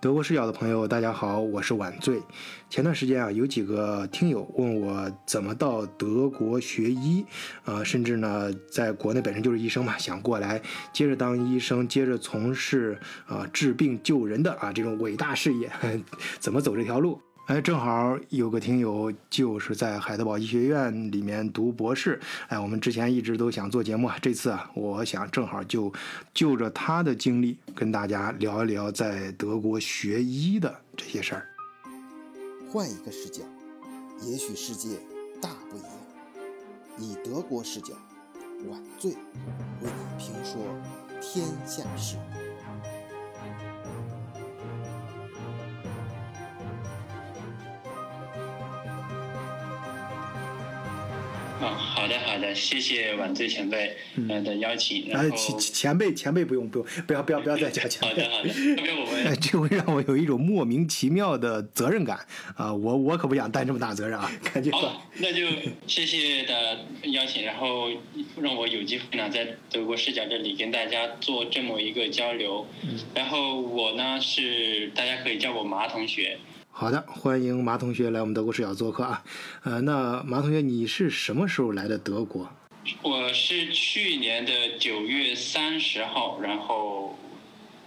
德国视角的朋友，大家好，我是晚醉。前段时间啊，有几个听友问我怎么到德国学医，呃，甚至呢，在国内本身就是医生嘛，想过来接着当医生，接着从事啊治病救人的啊这种伟大事业，怎么走这条路？哎，正好有个听友就是在海德堡医学院里面读博士。哎，我们之前一直都想做节目，这次啊，我想正好就就着他的经历跟大家聊一聊在德国学医的这些事儿。换一个视角，也许世界大不一样。以德国视角，晚醉为你评说天下事。啊，好的好的，谢谢晚醉前辈呃的邀请。然后前前辈前辈不用不用不要不要不要再加前辈。好的好的，我们这会让我有一种莫名其妙的责任感啊！我我可不想担这么大责任啊！赶紧好，那就谢谢的邀请，然后让我有机会呢在德国视角这里跟大家做这么一个交流。然后我呢是大家可以叫我麻同学。好的，欢迎马同学来我们德国视角做客啊。呃，那马同学，你是什么时候来的德国？我是去年的九月三十号，然后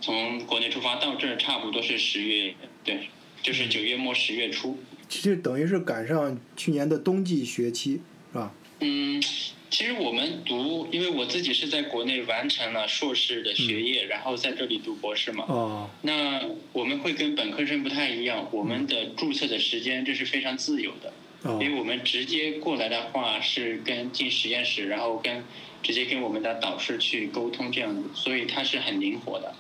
从国内出发到这儿，差不多是十月，对，就是九月末十月初。其实等于是赶上去年的冬季学期，是吧？嗯，其实我们读，因为我自己是在国内完成了硕士的学业，然后在这里读博士嘛。哦。那我们会跟本科生不太一样，我们的注册的时间这是非常自由的。哦。因为我们直接过来的话是跟进实验室，然后跟直接跟我们的导师去沟通这样子，所以它是很灵活的，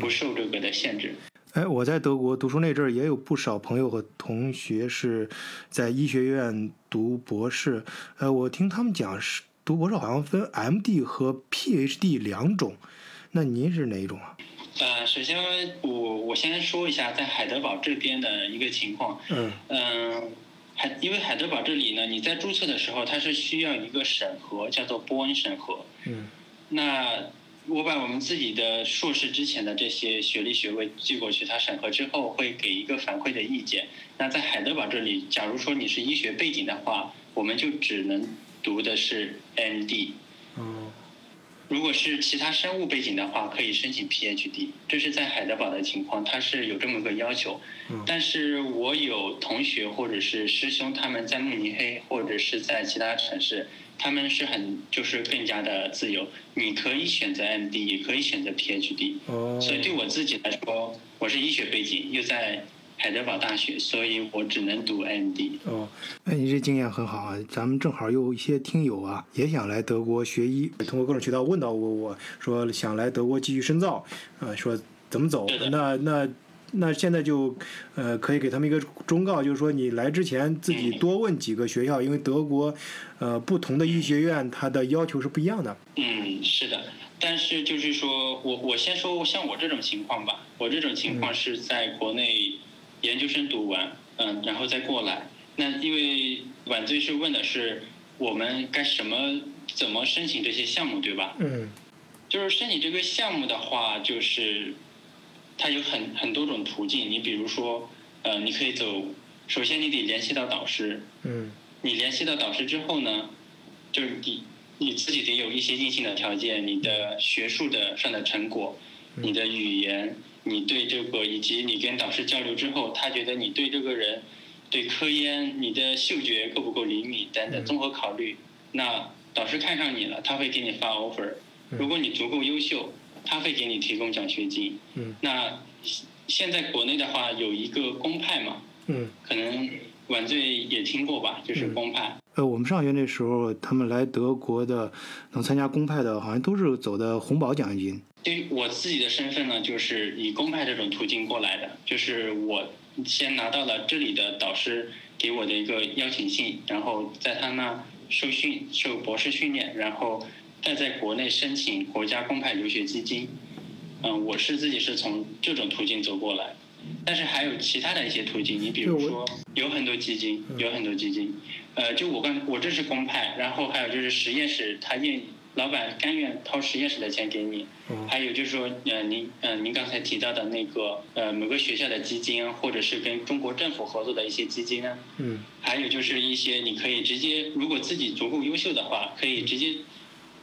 不受这个的限制。哎，我在德国读书那阵儿，也有不少朋友和同学是在医学院读博士。呃，我听他们讲是读博士好像分 M.D. 和 Ph.D. 两种，那您是哪一种啊？呃，首先我我先说一下在海德堡这边的一个情况。嗯。嗯，海因为海德堡这里呢，你在注册的时候，它是需要一个审核，叫做波恩审核。嗯。那。我把我们自己的硕士之前的这些学历学位寄过去，他审核之后会给一个反馈的意见。那在海德堡这里，假如说你是医学背景的话，我们就只能读的是 M.D。嗯。如果是其他生物背景的话，可以申请 Ph.D。这是在海德堡的情况，它是有这么个要求。嗯。但是我有同学或者是师兄，他们在慕尼黑或者是在其他城市。他们是很就是更加的自由，你可以选择 M.D，也可以选择 Ph.D。哦。所以对我自己来说，我是医学背景，又在海德堡大学，所以我只能读 M.D。哦，那，你这经验很好啊！咱们正好有一些听友啊，也想来德国学医，通过各种渠道问到我，我说想来德国继续深造，啊，说怎么走？那那。那现在就，呃，可以给他们一个忠告，就是说你来之前自己多问几个学校，因为德国，呃，不同的医学院它的要求是不一样的。嗯，是的，但是就是说我我先说像我这种情况吧，我这种情况是在国内研究生读完，嗯，然后再过来。那因为晚醉是问的是我们该什么怎么申请这些项目，对吧？嗯，就是申请这个项目的话，就是。它有很很多种途径，你比如说，呃，你可以走，首先你得联系到导师，嗯，你联系到导师之后呢，就是你你自己得有一些硬性的条件，你的学术的上的成果，你的语言，你对这个以及你跟导师交流之后，他觉得你对这个人，对科研，你的嗅觉够不够灵敏等等综合考虑，那导师看上你了，他会给你发 offer，如果你足够优秀。他会给你提供奖学金。嗯。那现在国内的话有一个公派嘛？嗯。可能晚醉也听过吧，就是公派。呃，我们上学那时候，他们来德国的，能参加公派的，好像都是走的红宝奖学金。对我自己的身份呢，就是以公派这种途径过来的，就是我先拿到了这里的导师给我的一个邀请信，然后在他那受训、受博士训练，然后。再在国内申请国家公派留学基金，嗯，我是自己是从这种途径走过来，但是还有其他的一些途径，你比如说有很多基金，有很多基金，呃，就我刚我这是公派，然后还有就是实验室他愿意老板甘愿掏实验室的钱给你。哦。还有就是说，呃，您呃您刚才提到的那个呃某个学校的基金，或者是跟中国政府合作的一些基金呢，嗯。还有就是一些你可以直接，如果自己足够优秀的话，可以直接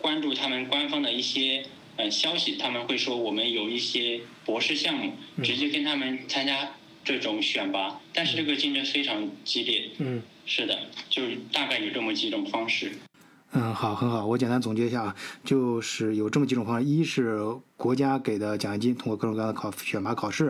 关注他们官方的一些呃消息，他们会说我们有一些博士项目，嗯直接跟他们参加这种选拔，但是这个竞争非常激烈。嗯。是的，就是大概有这么几种方式。嗯，好，很好。我简单总结一下啊，就是有这么几种方式：一是国家给的奖学金，通过各种各样的考选拔考试；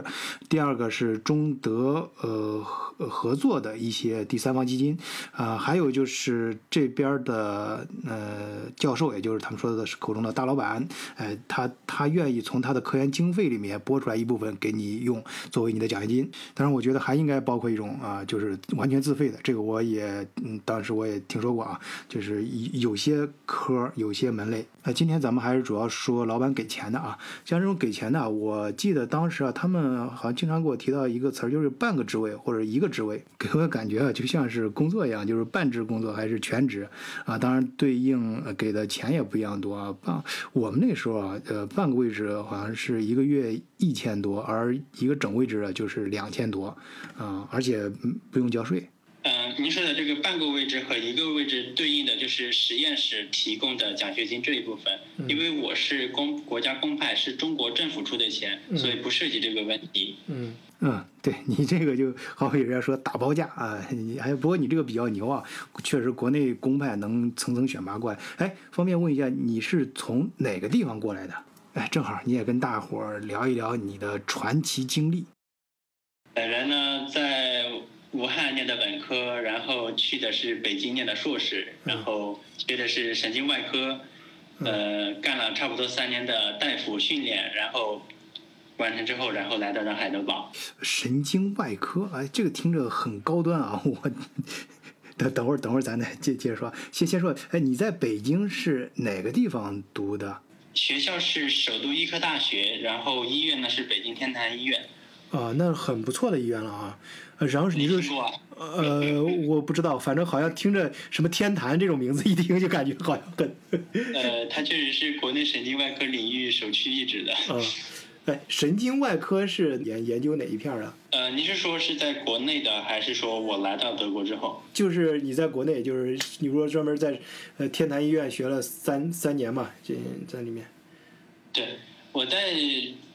第二个是中德呃合合作的一些第三方基金，啊、还有就是这边的呃教授，也就是他们说的是口中的大老板，哎、他他愿意从他的科研经费里面拨出来一部分给你用，作为你的奖学金。当然，我觉得还应该包括一种啊、就是完全自费的，这个我也嗯，当时我也听说过啊，就是有有些科有些门类。那今天咱们还是主要说老板给钱的啊，像这种给钱的，我记得当时啊，他们好像经常给我提到一个词儿，就是半个职位或者一个职位，给我感觉啊，就像是工作一样，就是半职工作还是全职啊。当然对应给的钱也不一样多啊。半我们那时候啊，呃，半个位置好像是一个月一千多，而一个整位置啊就是两千多啊，而且不用交税。嗯，您说的这个半个位置和一个位置对应的就是实验室提供的奖学金这一部分。因为我是公国家公派，是中国政府出的钱，所以不涉及这个问题。嗯嗯，对你这个就好比人家说打包价啊，你哎不过你这个比较牛啊，确实国内公派能层层选拔过来。哎，方便问一下，你是从哪个地方过来的？哎，正好你也跟大伙儿聊一聊你的传奇经历。本人呢在武汉念的本科，然后去的是北京念的硕士，然后学的是神经外科，呃，干了差不多三年的大夫训练，然后完成之后，然后来到了海德堡。神经外科，哎，这个听着很高端啊！我等等会儿，等会儿咱再接接着说。先先说，哎，你在北京是哪个地方读的？学校是首都医科大学，然后医院呢是北京天坛医院。啊，那很不错的医院了啊。呃然后是你说是啊？呃，我不知道，反正好像听着什么天坛这种名字，一听就感觉好像很，呃，它确实是国内神经外科领域首屈一指的。啊，哎，神经外科是研研究哪一片儿啊？呃，您是说是在国内的，还是说我来到德国之后？就是你在国内，就是你说专门在呃天坛医院学了三三年嘛，这在里面。对，我在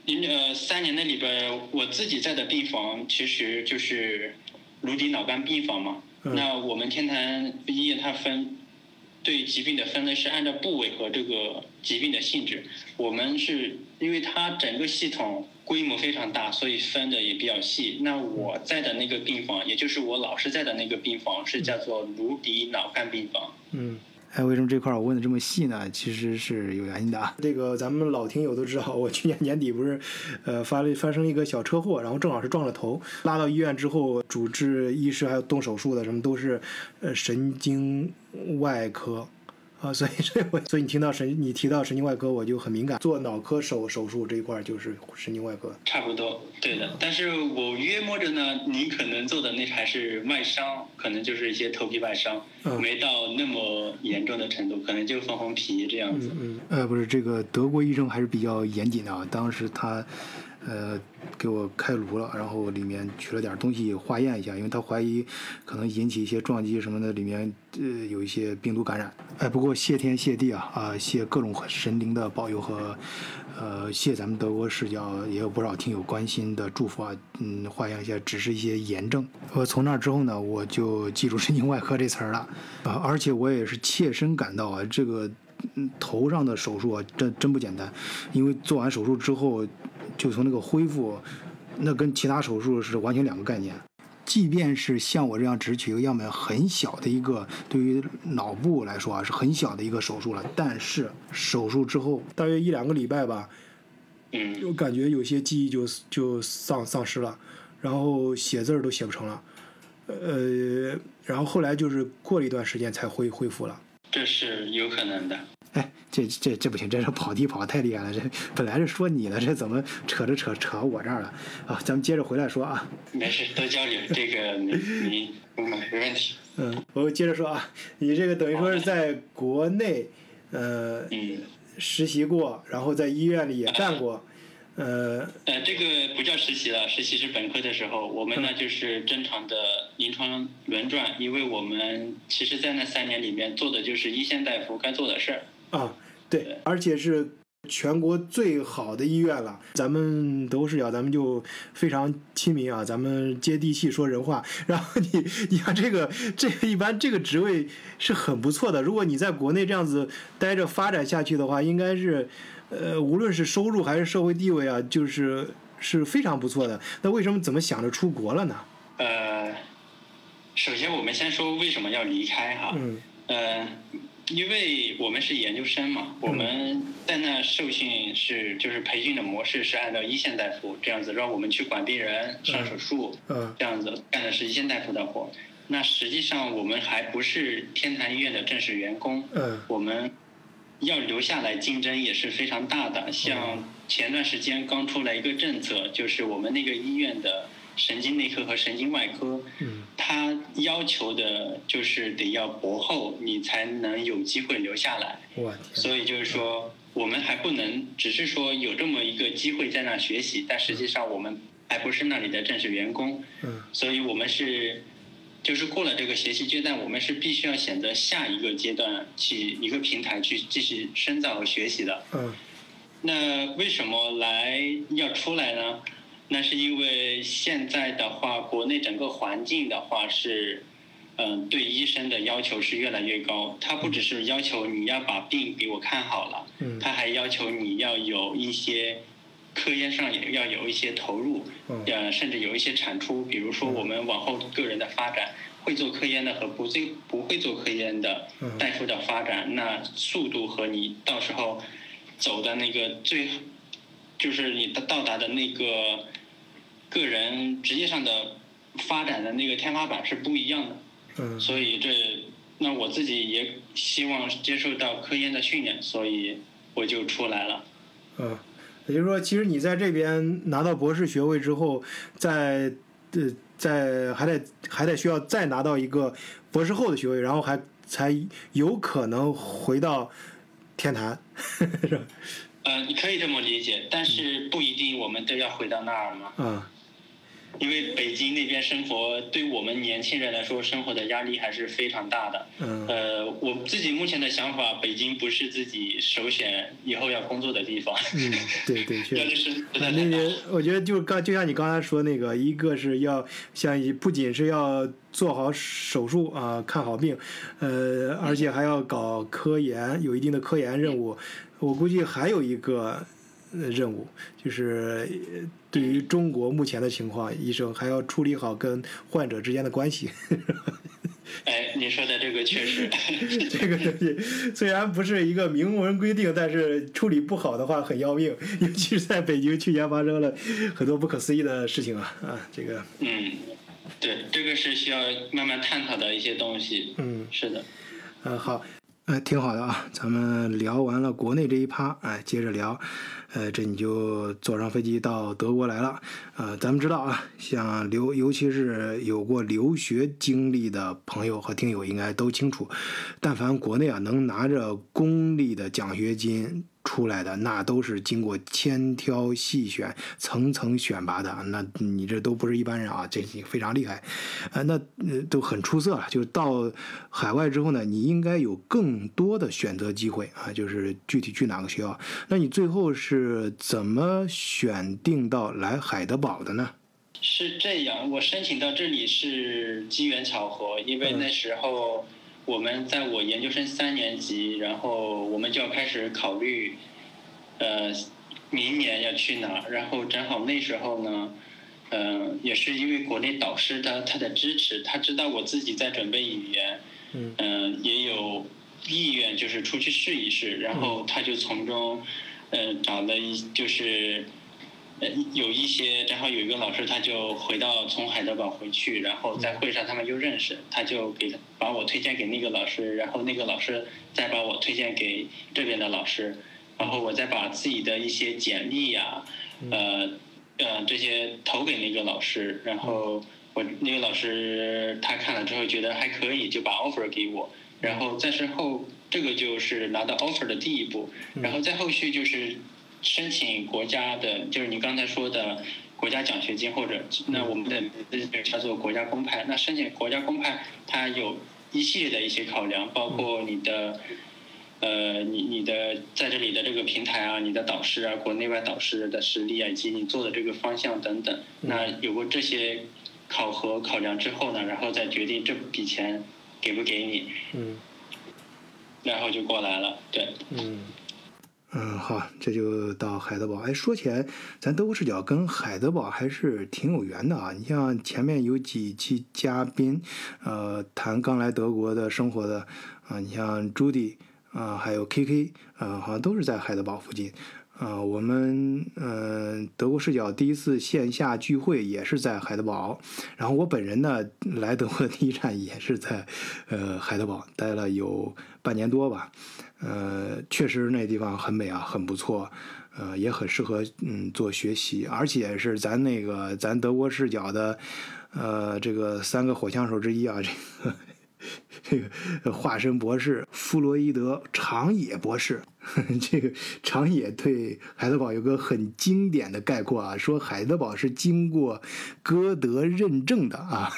零呃三年那里边，我自己在的病房其实就是颅底脑干病房嘛。嗯那我们天坛医院它分对疾病的分类是按照部位和这个疾病的性质。我们是因为它整个系统规模非常大，所以分的也比较细。那我在的那个病房，也就是我老师在的那个病房，是叫做颅底脑干病房。嗯，哎，为什么这块儿我问的这么细呢？其实是有原因的啊。这个咱们老听友都知道，我去年年底不是，呃，发了发生一个小车祸，然后正好是撞了头，拉到医院之后，主治医师还有动手术的什么都是，呃，神经外科。啊，所以所以我所以你听到神你提到神经外科，我就很敏感。做脑科手手术这一块儿就是神经外科。差不多，对的。但是我约摸着呢，你可能做的那还是外伤，可能就是一些头皮外伤，嗯没到那么严重的程度，可能就缝缝皮这样子。嗯，呃，不是，这个德国医生还是比较严谨的啊。当时他，呃，给我开颅了，然后里面取了点东西化验一下，因为他怀疑可能引起一些撞击什么的，里面呃有一些病毒感染。哎，不过谢天谢地啊啊，谢各种神灵的保佑和，呃，谢咱们德国视角也有不少听友关心的祝福啊。嗯，化验一下，只是一些炎症。我从那之后呢，我就记住神经外科这词儿了啊，而且我也是切身感到啊，这个。嗯，头上的手术啊，真真不简单，因为做完手术之后，就从那个恢复，那跟其他手术是完全两个概念。即便是像我这样只取一个样本很小的一个，对于脑部来说啊是很小的一个手术了，但是手术之后大约一两个礼拜吧，嗯，就感觉有些记忆就就丧丧失了，然后写字儿都写不成了，呃，然后后来就是过了一段时间才恢恢复了。这是有可能的。哎，这这这不行，这是跑题跑的太厉害了。这本来是说你的，这怎么扯着扯扯我这儿了啊？咱们接着回来说啊。没事，多交流，这个你你嗯没问题。嗯，我接着说啊，你这个等于说是在国内，呃，嗯，实习过，然后在医院里也干过，呃，呃，这个不叫实习了，实习是本科的时候，我们呢嗯就是正常的临床轮转，因为我们其实，在那三年里面做的就是一线大夫该做的事儿。啊，对，而且是全国最好的医院了。咱们德国视角，咱们就非常亲民啊，咱们接地气说人话。然后你，你看这个，这个一般这个职位是很不错的。如果你在国内这样子待着发展下去的话，应该是，呃，无论是收入还是社会地位啊，就是是非常不错的。那为什么怎么想着出国了呢？呃，首先我们先说为什么要离开哈，嗯呃，因为我们是研究生嘛，我们在那受训是就是培训的模式是按照一线大夫这样子，让我们去管病人、上手术，嗯这样子干的是一线大夫的活。那实际上我们还不是天坛医院的正式员工，嗯我们要留下来竞争也是非常大的。像前段时间刚出来一个政策，就是我们那个医院的神经内科和神经外科，嗯它要求的就是得要博后，你才能有机会留下来。所以就是说，我们还不能只是说有这么一个机会在那学习，但实际上我们还不是那里的正式员工。嗯所以我们是，就是过了这个学习阶段，我们是必须要选择下一个阶段去一个平台去继续深造和学习的。嗯那为什么来要出来呢？那是因为现在的话，国内整个环境的话是，嗯、对医生的要求是越来越高。他不只是要求你要把病给我看好了，嗯他还要求你要有一些科研上也要有一些投入，嗯呃，甚至有一些产出。比如说我们往后个人的发展，会做科研的和不会不会做科研的嗯大夫的发展，那速度和你到时候走的那个最，就是你的到达的那个个人职业上的发展的那个天花板是不一样的。嗯所以这，那我自己也希望接受到科研的训练，所以我就出来了。嗯，也就是说，其实你在这边拿到博士学位之后，在呃，在还得还得需要再拿到一个博士后的学位，然后还才有可能回到天坛，是吧？呃，你可以这么理解，但是不一定我们都要回到那儿嘛。啊，因为北京那边生活，对我们年轻人来说，生活的压力还是非常大的。嗯呃，我自己目前的想法，北京不是自己首选以后要工作的地方，嗯，对对，确 实。那太大。个，我觉得就刚就像你刚才说那个，一个是要像不仅是要做好手术啊、看好病，呃，而且还要搞科研，有一定的科研任务。我估计还有一个呃任务，就是呃对于中国目前的情况，医生还要处理好跟患者之间的关系。哎，你说的这个确实，这个东西虽然不是一个明文规定，但是处理不好的话很要命，尤其是在北京去年发生了很多不可思议的事情啊啊，这个嗯，对，这个是需要慢慢探讨的一些东西。嗯是的，呃好，呃挺好的啊，咱们聊完了国内这一趴，哎，接着聊，呃，这你就坐上飞机到德国来了，呃，咱们知道啊，像留尤其是有过留学经历的朋友和听友应该都清楚，但凡国内啊能拿着公立的奖学金出来的，那都是经过千挑细选、层层选拔的。那你这都不是一般人啊，这非常厉害，呃，那呃都很出色了。就是到海外之后呢，你应该有更多的选择机会啊，就是具体去哪个学校。那你最后是怎么选定到来海德堡的呢？是这样。我申请到这里是机缘巧合，因为嗯那时候我们在我研究生三年级，然后我们就要开始考虑，呃，明年要去哪儿。然后正好那时候呢，嗯、也是因为国内导师他他的支持，他知道我自己在准备语言，嗯嗯，也有意愿就是出去试一试，然后他就从中，呃，找了一就是，呃，有一些正好有一个老师他就回到从海德堡回去，然后在会上他们又认识，他就给把我推荐给那个老师，然后那个老师再把我推荐给这边的老师，然后我再把自己的一些简历呀、呃呃这些投给那个老师，然后我那个老师他看了之后觉得还可以，就把 offer 给我，然后再之后这个就是拿到 offer 的第一步，然后再后续就是申请国家的，就是你刚才说的国家奖学金或者那我们的叫做国家公派。那申请国家公派，它有一系列的一些考量，包括你的。呃，你你的在这里的这个平台啊，你的导师啊，国内外导师的实力啊，以及你做的这个方向等等，那有过这些考核考量之后呢，然后再决定这笔钱给不给你，嗯，然后就过来了，对，嗯，嗯，好，这就到海德堡。哎，说起来，咱德国视角跟海德堡还是挺有缘的啊。你像前面有几期嘉宾，呃，谈刚来德国的生活的啊，你像朱迪。啊，还有 KK，啊，好像都是在海德堡附近。啊，我们嗯，德国视角第一次线下聚会也是在海德堡。然后我本人呢，来德国的第一站也是在呃海德堡待了有半年多吧。呃，确实那地方很美啊，很不错。呃，也很适合嗯做学习，而且是咱那个咱德国视角的呃这个三个火枪手之一啊，这个。这个化身博士弗洛伊德长野博士，这个长野对海德堡有个很经典的概括啊，说海德堡是经过歌德认证的啊，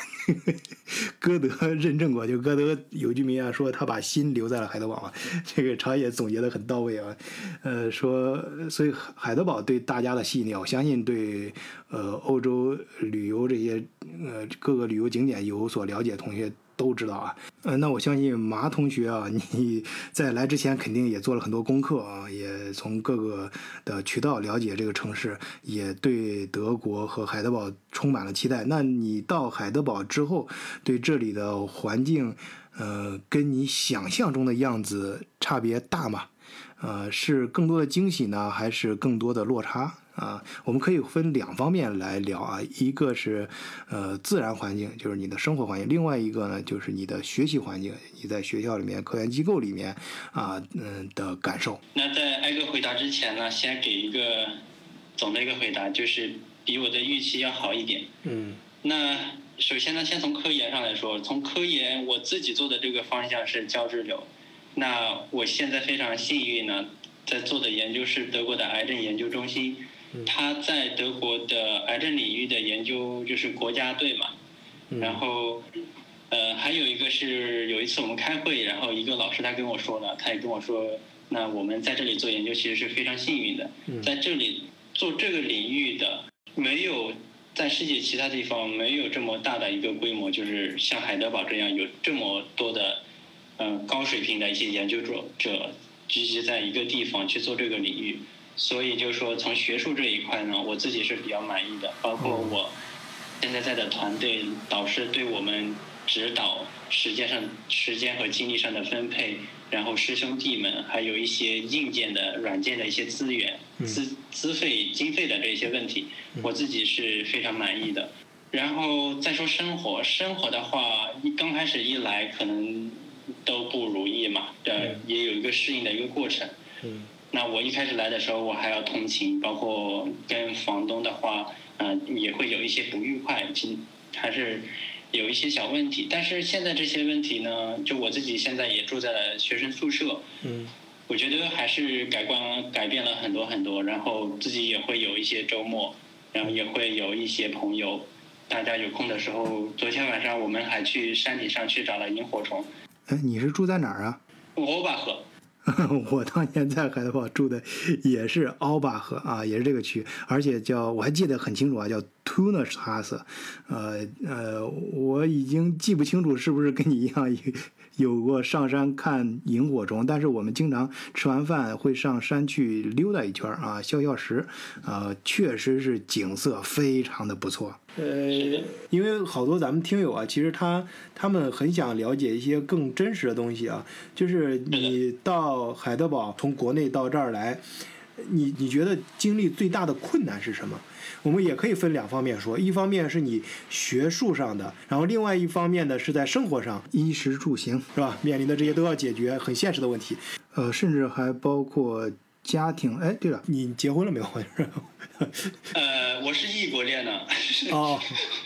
歌德认证过，就歌德有句名言说他把心留在了海德堡啊，这个长野总结的很到位啊，呃，说所以海德堡对大家的吸引力，我相信对呃欧洲旅游这些呃各个旅游景点有所了解同学。都知道啊，呃，那我相信麻同学啊，你在来之前肯定也做了很多功课啊，也从各个的渠道了解这个城市，也对德国和海德堡充满了期待。那你到海德堡之后，对这里的环境，呃，跟你想象中的样子差别大吗？呃，是更多的惊喜呢，还是更多的落差？啊，我们可以分两方面来聊啊，一个是呃自然环境，就是你的生活环境；另外一个呢，就是你的学习环境，你在学校里面、科研机构里面啊，嗯的感受。那在挨个回答之前呢，先给一个总的一个回答，就是比我的预期要好一点。嗯。那首先呢，先从科研上来说，从科研我自己做的这个方向是胶质瘤。那我现在非常幸运呢，在做的研究是德国的癌症研究中心。他在德国的癌症领域的研究就是国家队嘛，然后，呃，还有一个是有一次我们开会，然后一个老师他跟我说了，他也跟我说，那我们在这里做研究其实是非常幸运的，在这里做这个领域的没有在世界其他地方没有这么大的一个规模，就是像海德堡这样有这么多的嗯高水平的一些研究者者聚集在一个地方去做这个领域。所以就是说，从学术这一块呢，我自己是比较满意的。包括我现在在的团队导师对我们指导时间上、时间和精力上的分配，然后师兄弟们还有一些硬件的、软件的一些资源、资资费、经费的这些问题，我自己是非常满意的。然后再说生活，生活的话，一刚开始一来可能都不如意嘛，对，也有一个适应的一个过程。那我一开始来的时候，我还要通勤，包括跟房东的话，嗯，也会有一些不愉快，其还是有一些小问题。但是现在这些问题呢，就我自己现在也住在了学生宿舍，嗯，我觉得还是改观改变了很多很多。然后自己也会有一些周末，然后也会有一些朋友，大家有空的时候，昨天晚上我们还去山顶上去找了萤火虫。哎，你是住在哪儿啊？欧巴河。我当年在海德堡住的也是奥巴河啊，也是这个区，而且叫我还记得很清楚啊，叫 Tunerstrasse，呃呃，我已经记不清楚是不是跟你一样。有过上山看萤火虫，但是我们经常吃完饭会上山去溜达一圈啊，消消食，啊，确实是景色非常的不错。呃，因为好多咱们听友啊，其实他他们很想了解一些更真实的东西啊，就是你到海德堡从国内到这儿来，你你觉得经历最大的困难是什么？我们也可以分两方面说，一方面是你学术上的，然后另外一方面呢是在生活上，衣食住行是吧？面临的这些都要解决，很现实的问题，呃，甚至还包括家庭。哎，对了，你结婚了没有？呃，我是异国恋呢。哦，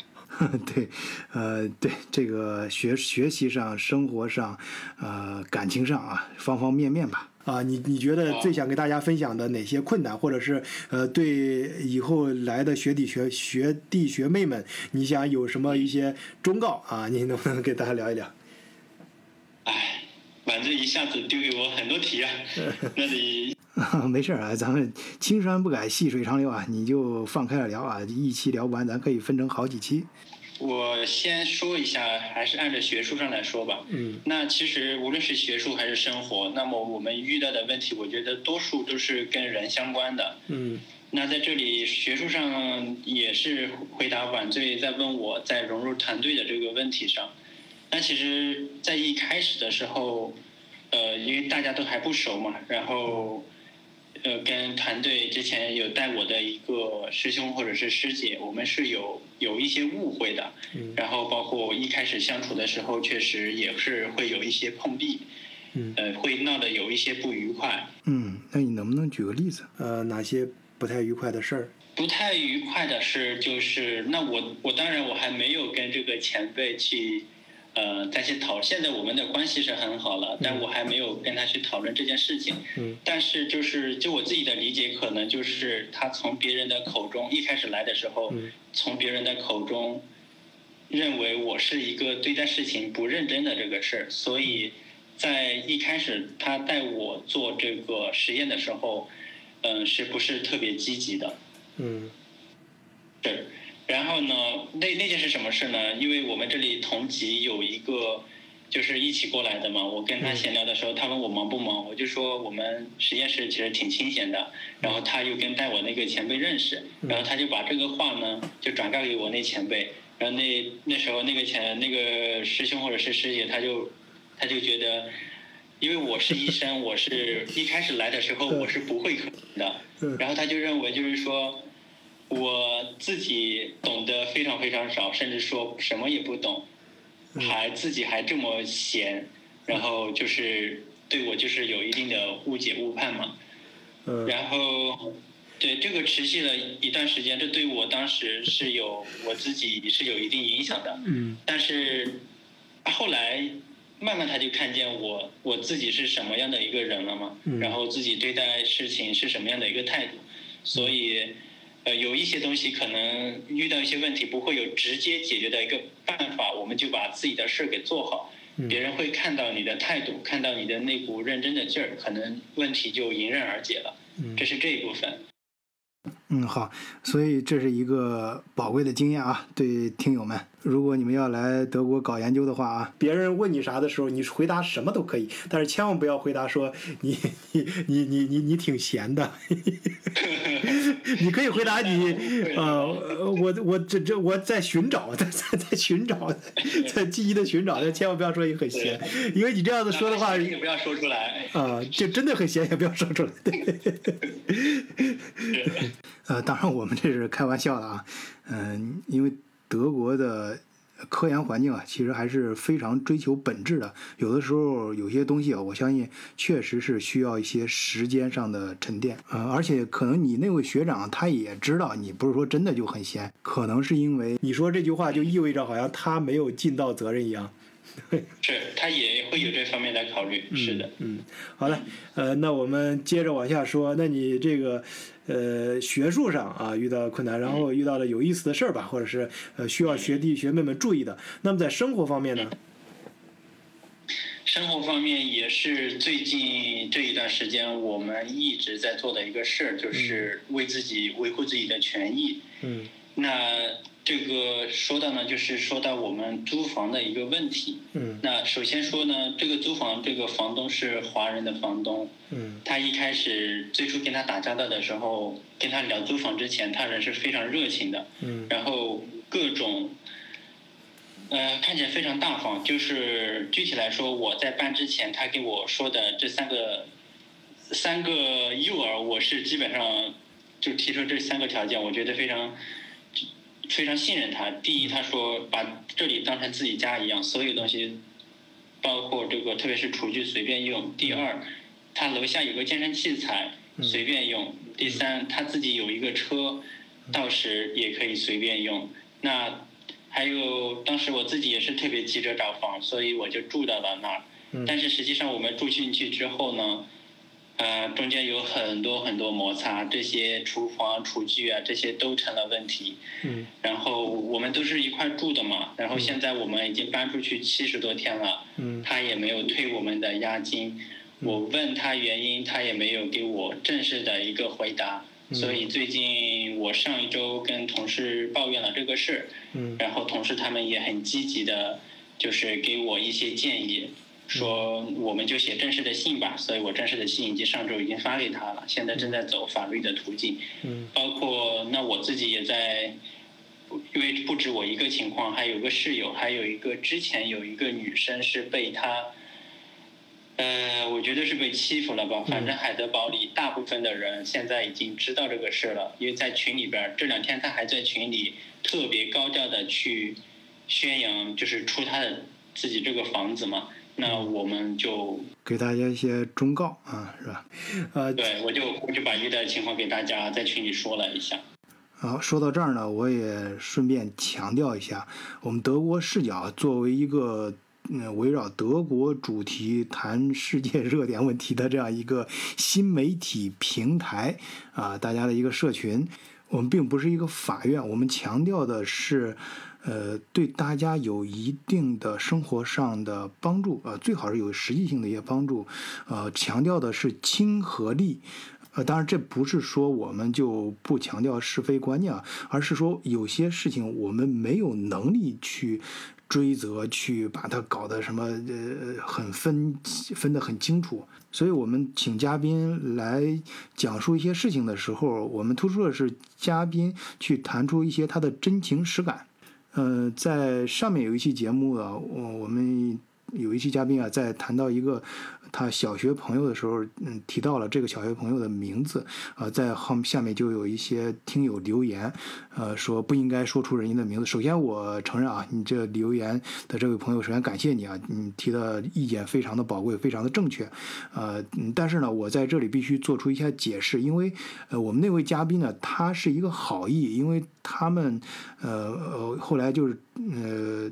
对，呃，对这个学学习上、生活上、呃，感情上啊，方方面面吧。啊，你你觉得最想给大家分享的哪些困难，或者是呃，对以后来的学弟学学弟学妹们，你想有什么一些忠告啊？你能不能给大家聊一聊？哎，反正一下子丢给我很多题啊，那你 没事啊，咱们青山不改，细水长流啊，你就放开了聊啊，一期聊不完，咱可以分成好几期。我先说一下，还是按照学术上来说吧。嗯。那其实无论是学术还是生活，那么我们遇到的问题，我觉得多数都是跟人相关的。嗯。那在这里学术上也是回答晚醉在问我在融入团队的这个问题上。那其实，在一开始的时候，呃，因为大家都还不熟嘛，然后。呃，跟团队之前有带我的一个师兄或者是师姐，我们是有有一些误会的。嗯。然后包括一开始相处的时候，确实也是会有一些碰壁。嗯。呃，会闹得有一些不愉快。嗯，那你能不能举个例子？呃，哪些不太愉快的事儿？不太愉快的事就是，那我我当然我还没有跟这个前辈去。呃，再去讨，现在我们的关系是很好了，但我还没有跟他去讨论这件事情。嗯。但是就是就我自己的理解，可能就是他从别人的口中一开始来的时候，从别人的口中认为我是一个对待事情不认真的这个事儿，所以在一开始他带我做这个实验的时候，嗯，是不是特别积极的？嗯。是。然后呢，那那件是什么事呢？因为我们这里同级有一个，就是一起过来的嘛。我跟他闲聊的时候，他问我忙不忙，我就说我们实验室其实挺清闲的。然后他又跟带我那个前辈认识，然后他就把这个话呢就转告给我那前辈。然后那那时候那个前那个师兄或者是师姐，他就他就觉得，因为我是医生，我是 一开始来的时候我是不会可能的。然后他就认为就是说。我自己懂得非常非常少，甚至说什么也不懂，还自己还这么闲，然后就是对我就是有一定的误解误判嘛。然后，对这个持续了一段时间，这对我当时是有我自己是有一定影响的。嗯。但是后来慢慢他就看见我我自己是什么样的一个人了嘛，然后自己对待事情是什么样的一个态度，所以。呃，有一些东西可能遇到一些问题，不会有直接解决的一个办法，我们就把自己的事儿给做好。别人会看到你的态度，看到你的那股认真的劲儿，可能问题就迎刃而解了。这是这一部分。嗯，好，所以这是一个宝贵的经验啊，对听友们，如果你们要来德国搞研究的话啊，别人问你啥的时候，你回答什么都可以，但是千万不要回答说你你你你你你挺闲的，你可以回答你 呃，我我这这我在寻找，在在在寻找，在积极的寻找，但千万不要说你很闲，因为你这样子说的话，也不要说出来啊，就真的很闲，也不要说出来。对 呃，当然我们这是开玩笑的啊，嗯，因为德国的科研环境啊，其实还是非常追求本质的。有的时候有些东西啊，我相信确实是需要一些时间上的沉淀。呃，而且可能你那位学长他也知道你不是说真的就很闲，可能是因为你说这句话就意味着好像他没有尽到责任一样。是他也会有这方面的考虑。是的，嗯，好的，呃，那我们接着往下说，那你这个。呃，学术上啊遇到困难，然后遇到了有意思的事儿吧，或者是呃需要学弟学妹们注意的。那么在生活方面呢？生活方面也是最近这一段时间我们一直在做的一个事儿，就是为自己维护自己的权益。嗯。那。这个说到呢，就是说到我们租房的一个问题。嗯。那首先说呢，这个租房这个房东是华人的房东。嗯。他一开始最初跟他打交道的时候，跟他聊租房之前，他人是非常热情的。嗯。然后各种，呃，看起来非常大方。就是具体来说，我在搬之前，他给我说的这三个，三个诱饵，我是基本上就提出这三个条件，我觉得非常。非常信任他。第一，他说把这里当成自己家一样，所有东西，包括这个，特别是厨具随便用。第二，他楼下有个健身器材，随便用。第三，他自己有一个车，到时也可以随便用。那还还有当时我自己也是特别急着找房，所以我就住到了那儿。嗯但是实际上我们住进去之后呢，呃，中间有很多很多摩擦，这些厨房、厨具啊，这些都成了问题。嗯然后我们都是一块住的嘛，然后现在我们已经搬出去七十多天了，嗯他也没有退我们的押金。我问他原因，他也没有给我正式的一个回答。所以最近我上一周跟同事抱怨了这个事，嗯然后同事他们也很积极的，就是给我一些建议，说我们就写正式的信吧。所以我正式的信已经上周已经发给他了，现在正在走法律的途径。嗯包括那我自己也在，因为不止我一个情况，还有个室友，还有一个之前有一个女生是被他，呃，我觉得是被欺负了吧。反正海德堡里大部分的人现在已经知道这个事了，因为在群里边，这两天他还在群里特别高调的去宣扬，就是出他的自己这个房子嘛。那我们就给大家一些忠告啊，是吧？呃，对我就我就把遇到的情况给大家在群里说了一下。好，说到这儿呢，我也顺便强调一下，我们德国视角作为一个嗯围绕德国主题谈世界热点问题的这样一个新媒体平台啊，大家的一个社群，我们并不是一个法院，我们强调的是。呃，对大家有一定的生活上的帮助，呃，最好是有实际性的一些帮助，呃，强调的是亲和力，呃，当然这不是说我们就不强调是非观念啊，而是说有些事情我们没有能力去追责，去把它搞得什么呃很分分得很清楚。所以我们请嘉宾来讲述一些事情的时候，我们突出的是嘉宾去谈出一些他的真情实感。呃，在上面有一期节目啊，我我们有一期嘉宾啊，在谈到一个他小学朋友的时候，嗯，提到了这个小学朋友的名字，啊、在后下面就有一些听友留言，呃，说不应该说出人家的名字。首先，我承认啊，你这留言的这位朋友，首先感谢你啊，你提的意见非常的宝贵，非常的正确，呃，但是呢，我在这里必须做出一下解释，因为呃，我们那位嘉宾呢，他是一个好意，因为他们呃呃后来就是呃。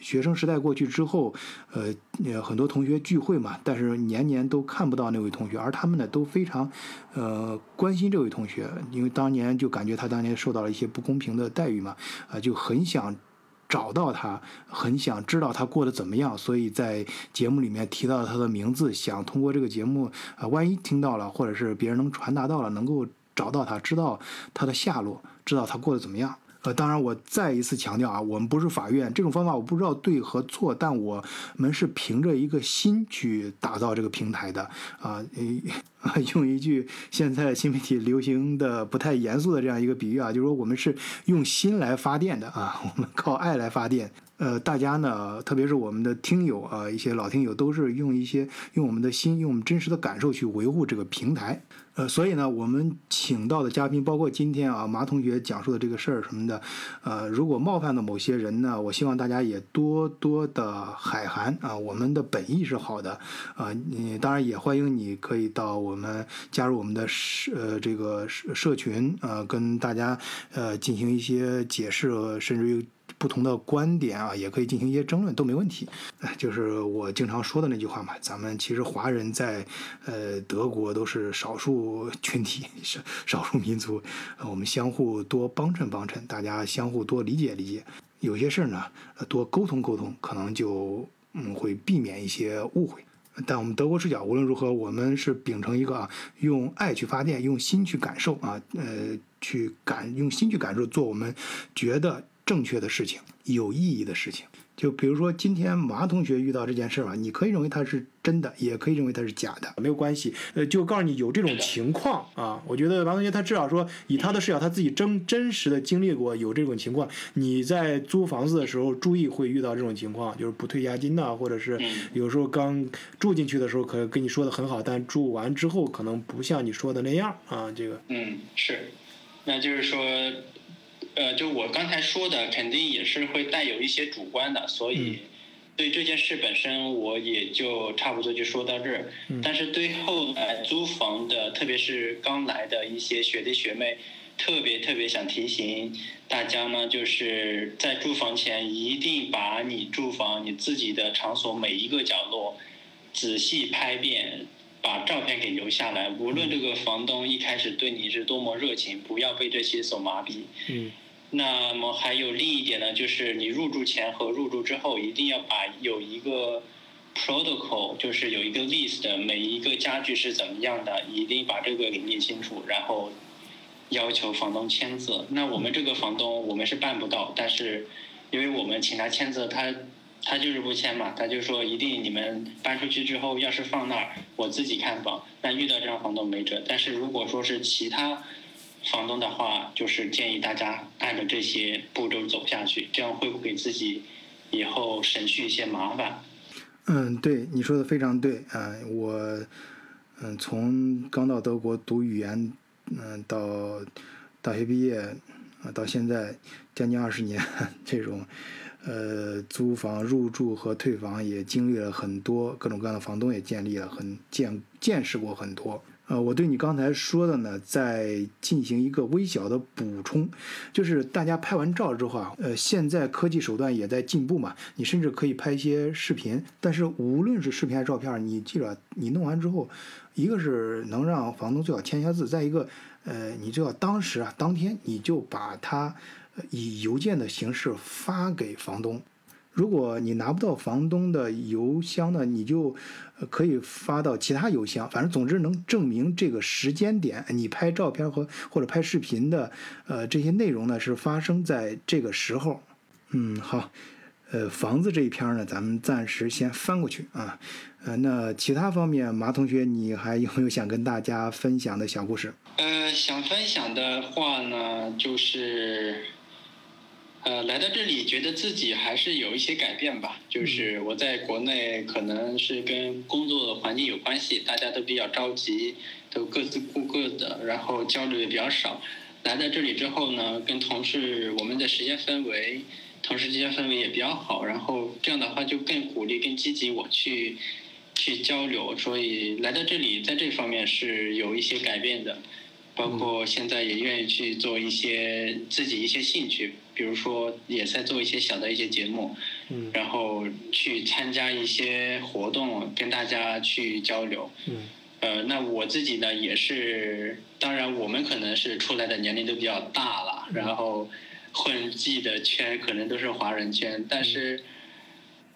学生时代过去之后，呃，很多同学聚会嘛，但是年年都看不到那位同学，而他们呢都非常，呃，关心这位同学，因为当年就感觉他当年受到了一些不公平的待遇嘛，啊、就很想找到他，很想知道他过得怎么样，所以在节目里面提到他的名字，想通过这个节目，啊、万一听到了，或者是别人能传达到了，能够找到他，知道他的下落，知道他过得怎么样。呃，当然，我再一次强调啊，我们不是法院，这种方法我不知道对和错，但我们是凭着一个心去打造这个平台的啊。呃，用一句现在新媒体流行的不太严肃的这样一个比喻啊，就是说我们是用心来发电的啊，我们靠爱来发电。呃，大家呢，特别是我们的听友啊，一些老听友，都是用一些用我们的心，用我们真实的感受去维护这个平台。呃，所以呢，我们请到的嘉宾，包括今天啊马同学讲述的这个事儿什么的，呃，如果冒犯了某些人呢，我希望大家也多多的海涵啊，我们的本意是好的啊，你当然也欢迎你可以到我们加入我们的社呃这个社社群呃，跟大家呃进行一些解释，甚至于。不同的观点啊，也可以进行一些争论，都没问题。哎，就是我经常说的那句话嘛，咱们其实华人在呃德国都是少数群体，少 少数民族，我们相互多帮衬帮衬，大家相互多理解理解。有些事儿呢，多沟通沟通，可能就嗯会避免一些误会。但我们德国视角无论如何，我们是秉承一个啊，用爱去发电，用心去感受啊，呃，去感用心去感受，做我们觉得正确的事情，有意义的事情。就比如说今天马同学遇到这件事儿吧，你可以认为它是真的，也可以认为它是假的，没有关系。呃，就告诉你有这种情况啊，我觉得马同学他至少说以他的视角，他自己真真实的经历过有这种情况。你在租房子的时候注意会遇到这种情况，就是不退押金呐、或者是有时候刚住进去的时候可跟你说的很好，但住完之后可能不像你说的那样啊，这个。嗯，是，那就是说，呃，就我刚才说的，肯定也是会带有一些主观的，所以对这件事本身，我也就差不多就说到这儿。但是对后来租房的，特别是刚来的一些学弟学妹，特别特别想提醒大家呢，就是在住房前一定把你住房你自己的场所每一个角落仔细拍遍，把照片给留下来。无论这个房东一开始对你是多么热情，不要被这些所麻痹。嗯那么还有另一点呢，就是你入住前和入住之后一定要把有一个 protocol，就是有一个 list，每一个家具是怎么样的，一定把这个给列清楚，然后要求房东签字。那我们这个房东我们是办不到，但是因为我们请他签字，他他就是不签嘛，他就说一定你们搬出去之后要是放那儿，我自己看房。那遇到这样房东没辙，但是如果说是其他房东的话，就是建议大家按照这些步骤走下去，这样会不会给自己以后省去一些麻烦？嗯，对，你说的非常对啊、我嗯从刚到德国读语言，嗯到大学毕业啊到现在将近二十年，这种呃租房入住和退房也经历了很多各种各样的房东也建立了很见见识过很多。呃，我对你刚才说的呢，再进行一个微小的补充，就是大家拍完照之后啊，呃，现在科技手段也在进步嘛，你甚至可以拍一些视频。但是无论是视频还是照片，你记着，你弄完之后，一个是能让房东最好签一下字，再一个，呃，你就要当时啊，当天你就把它以邮件的形式发给房东。如果你拿不到房东的邮箱呢，你就可以发到其他邮箱，反正总之能证明这个时间点，你拍照片和或者拍视频的呃这些内容呢是发生在这个时候。嗯，好，呃，房子这一篇呢，咱们暂时先翻过去啊。呃，那其他方面，马同学，你还有没有想跟大家分享的小故事？呃，想分享的话呢，就是，呃，来到这里觉得自己还是有一些改变吧。就是我在国内可能是跟工作的环境有关系，大家都比较着急，都各自顾各的，然后交流也比较少。来到这里之后呢，跟同事我们的时间氛围，同事之间氛围也比较好，然后这样的话就更鼓励、更积极我去去交流，所以来到这里在这方面是有一些改变的。包括现在也愿意去做一些自己一些兴趣，比如说也在做一些小的一些节目，嗯然后去参加一些活动，跟大家去交流。嗯呃，那我自己呢也是，当然我们可能是出来的年龄都比较大了，然后混迹的圈可能都是华人圈，但是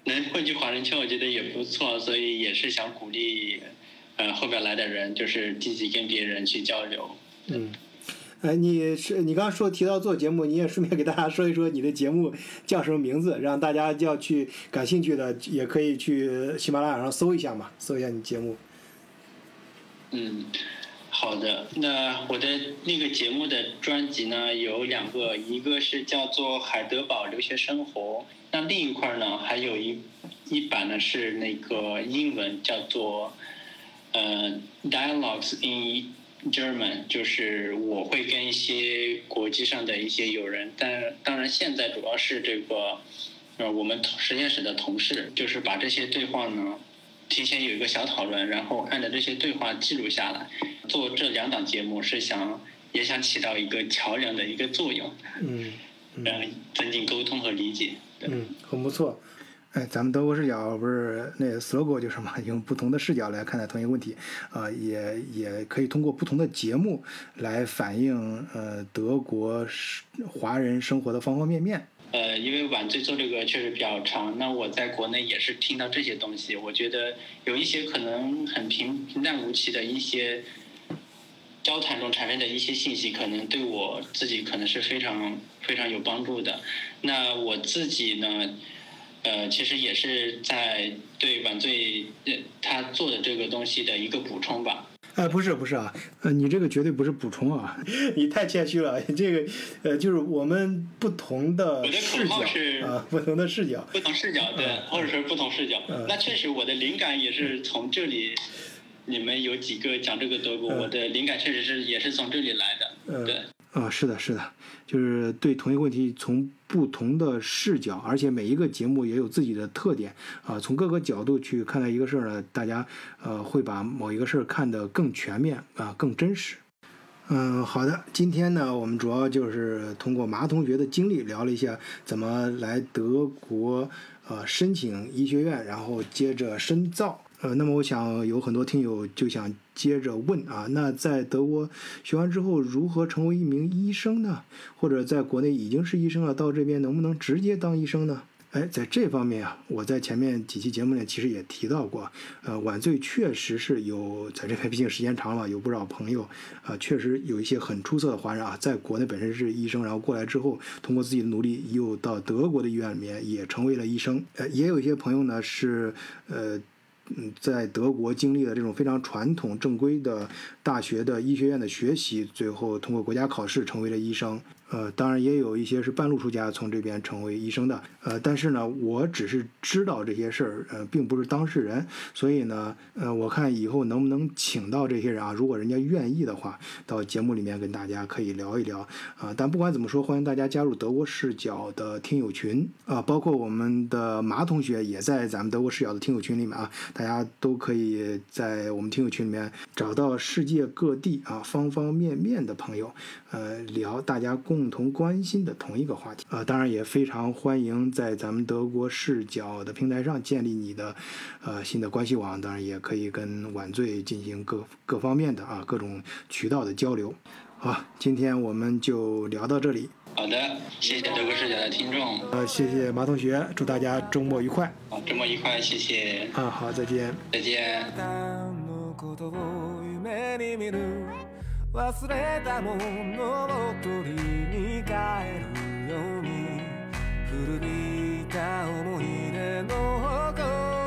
能混进华人圈，我觉得也不错，所以也是想鼓励呃后边来的人，就是积极跟别人去交流。嗯。哎，你是你刚刚说提到做节目，你也顺便给大家说一说你的节目叫什么名字，让大家要去感兴趣的也可以去喜马拉雅上搜一下嘛，搜一下你节目。嗯，好的。那我的那个节目的专辑呢有两个，一个是叫做《海德堡留学生活》，那另一块呢还有一一版呢是那个英文叫做呃 Dialogues in German，就是我会跟一些国际上的一些友人，但当然现在主要是这个呃我们实验室的同事，就是把这些对话呢。提前有一个小讨论，然后按照这些对话记录下来。做这两档节目是想也想起到一个桥梁的一个作用，嗯嗯呃，增进沟通和理解。嗯，很不错。哎，咱们德国视角不是那 slogan 就是嘛，用不同的视角来看待同一个问题，啊、也也可以通过不同的节目来反映呃德国华人生活的方方面面。呃，因为晚醉做这个确实比较长，那我在国内也是听到这些东西，我觉得有一些可能很平平淡无奇的一些交谈中产生的一些信息，可能对我自己可能是非常非常有帮助的。那我自己呢，呃，其实也是在对晚醉呃他做的这个东西的一个补充吧。哎，不是不是啊，呃，你这个绝对不是补充啊，你太谦虚了。这个呃，就是我们不同的视角是啊，不同的视角。不同视角，对，或者说不同视角嗯。那确实，我的灵感也是从这里。你们有几个讲这个德国，嗯我的灵感确实是也是从这里来的。嗯对，啊，是的，是的，就是对同一个问题从不同的视角，而且每一个节目也有自己的特点啊，从各个角度去看待一个事儿呢，大家呃会把某一个事儿看得更全面啊，更真实。嗯，好的。今天呢，我们主要就是通过马同学的经历聊了一下怎么来德国呃申请医学院，然后接着深造。呃，那么我想有很多听友就想接着问啊，那在德国学完之后如何成为一名医生呢？或者在国内已经是医生了，到这边能不能直接当医生呢？哎，在这方面啊，我在前面几期节目里其实也提到过，呃，晚醉确实是有在这边，毕竟时间长了，有不少朋友啊，确实有一些很出色的华人啊，在国内本身是医生，然后过来之后，通过自己的努力，又到德国的医院里面也成为了医生。呃，也有一些朋友呢是呃。嗯，在德国经历了这种非常传统正规的大学的医学院的学习，最后通过国家考试成为了医生。呃，当然也有一些是半路出家从这边成为医生的。呃，但是呢，我只是知道这些事儿，呃，并不是当事人。所以呢，呃，我看以后能不能请到这些人啊？如果人家愿意的话，到节目里面跟大家可以聊一聊。啊，但不管怎么说，欢迎大家加入德国视角的听友群啊，包括我们的马同学也在咱们德国视角的听友群里面啊。大家都可以在我们听友群里面找到世界各地啊方方面面的朋友，呃，聊大家共。共同关心的同一个话题啊，当然也非常欢迎在咱们德国视角的平台上建立你的呃新的关系网，当然也可以跟晚醉进行各各方面的啊各种渠道的交流。好，今天我们就聊到这里。好的，谢谢德国视角的听众。呃，谢谢马同学，祝大家周末愉快。好，周末愉快，谢谢。啊，好，再见。再见。忘れたものを取りに帰るように古びた思い出の誇り